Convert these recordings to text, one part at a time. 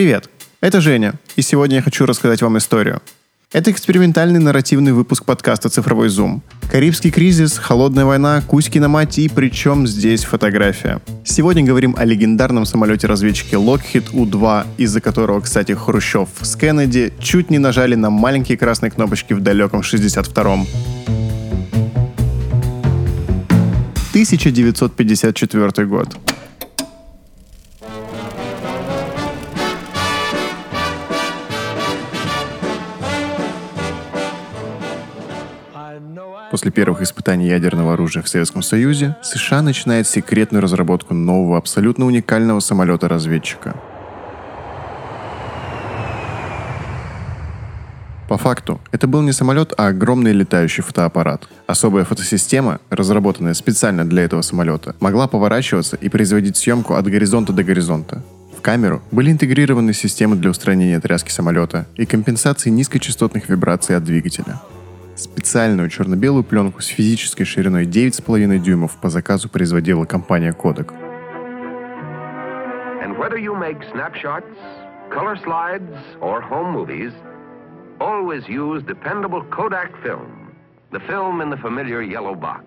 Привет, это Женя, и сегодня я хочу рассказать вам историю. Это экспериментальный нарративный выпуск подкаста «Цифровой зум». Карибский кризис, холодная война, Кузьки на мать и причем здесь фотография. Сегодня говорим о легендарном самолете-разведчике Lockheed У-2, из-за которого, кстати, Хрущев с Кеннеди чуть не нажали на маленькие красные кнопочки в далеком 62-м. 1954 год. После первых испытаний ядерного оружия в Советском Союзе США начинает секретную разработку нового абсолютно уникального самолета-разведчика. По факту, это был не самолет, а огромный летающий фотоаппарат. Особая фотосистема, разработанная специально для этого самолета, могла поворачиваться и производить съемку от горизонта до горизонта. В камеру были интегрированы системы для устранения тряски самолета и компенсации низкочастотных вибраций от двигателя. Специальную черно-белую пленку с физической шириной 9,5 дюймов по заказу производила компания Kodak. And whether you make snapshots, color slides or home movies, always use dependable Kodak film, the film in the familiar yellow box.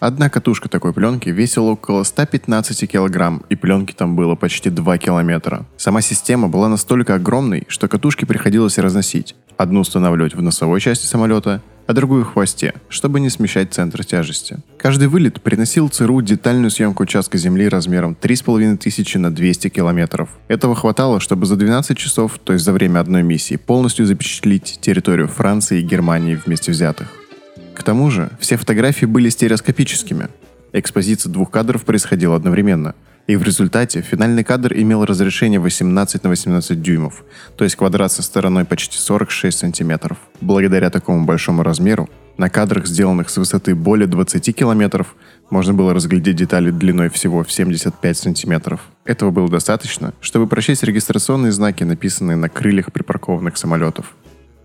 Одна катушка такой пленки весила около 115 килограмм, и пленки там было почти 2 километра. Сама система была настолько огромной, что катушки приходилось разносить. Одну устанавливать в носовой части самолета, а другую в хвосте, чтобы не смещать центр тяжести. Каждый вылет приносил ЦРУ детальную съемку участка Земли размером 3500 на 200 километров. Этого хватало, чтобы за 12 часов, то есть за время одной миссии, полностью запечатлить территорию Франции и Германии вместе взятых. К тому же, все фотографии были стереоскопическими. Экспозиция двух кадров происходила одновременно – и в результате финальный кадр имел разрешение 18 на 18 дюймов, то есть квадрат со стороной почти 46 сантиметров. Благодаря такому большому размеру, на кадрах, сделанных с высоты более 20 километров, можно было разглядеть детали длиной всего в 75 сантиметров. Этого было достаточно, чтобы прочесть регистрационные знаки, написанные на крыльях припаркованных самолетов.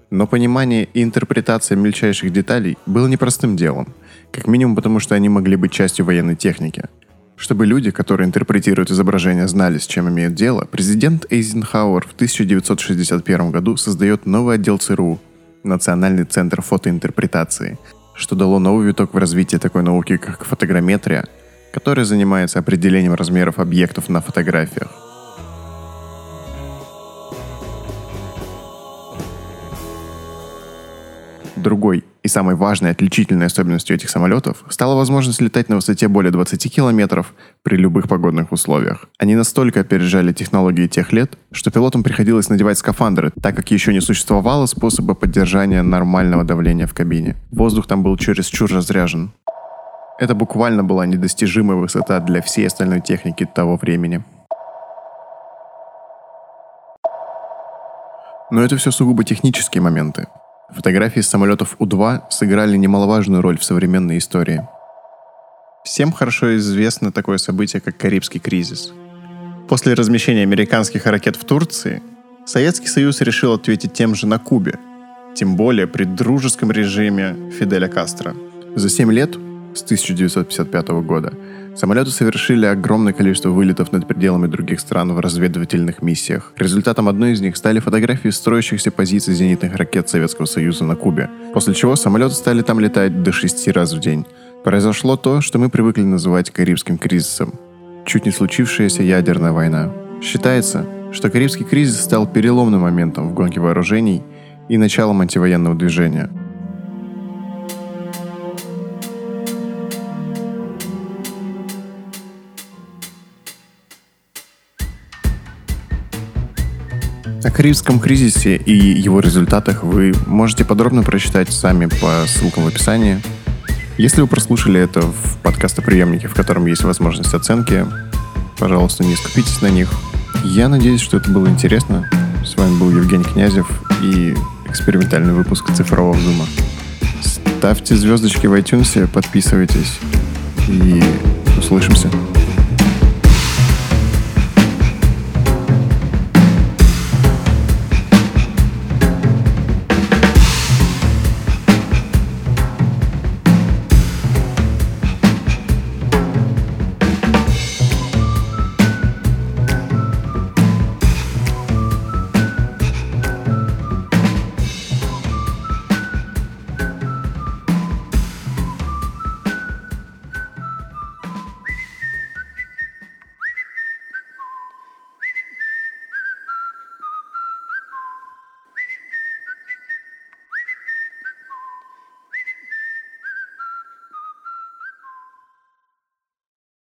Но понимание и интерпретация мельчайших деталей было непростым делом, как минимум потому, что они могли быть частью военной техники – чтобы люди, которые интерпретируют изображение, знали, с чем имеют дело, президент Эйзенхауэр в 1961 году создает новый отдел ЦРУ – Национальный центр фотоинтерпретации, что дало новый виток в развитии такой науки, как фотограмметрия, которая занимается определением размеров объектов на фотографиях. Другой самой важной отличительной особенностью этих самолетов стала возможность летать на высоте более 20 километров при любых погодных условиях. Они настолько опережали технологии тех лет, что пилотам приходилось надевать скафандры, так как еще не существовало способа поддержания нормального давления в кабине. Воздух там был чересчур разряжен. Это буквально была недостижимая высота для всей остальной техники того времени. Но это все сугубо технические моменты. Фотографии самолетов У-2 сыграли немаловажную роль в современной истории. Всем хорошо известно такое событие, как Карибский кризис. После размещения американских ракет в Турции, Советский Союз решил ответить тем же на Кубе, тем более при дружеском режиме Фиделя Кастро. За 7 лет, с 1955 года, Самолеты совершили огромное количество вылетов над пределами других стран в разведывательных миссиях. Результатом одной из них стали фотографии строящихся позиций зенитных ракет Советского Союза на Кубе, после чего самолеты стали там летать до шести раз в день. Произошло то, что мы привыкли называть Карибским кризисом. Чуть не случившаяся ядерная война. Считается, что Карибский кризис стал переломным моментом в гонке вооружений и началом антивоенного движения – О Карибском кризисе и его результатах вы можете подробно прочитать сами по ссылкам в описании. Если вы прослушали это в подкастоприемнике, в котором есть возможность оценки, пожалуйста, не скупитесь на них. Я надеюсь, что это было интересно. С вами был Евгений Князев и экспериментальный выпуск цифрового зума. Ставьте звездочки в iTunes, подписывайтесь и услышимся.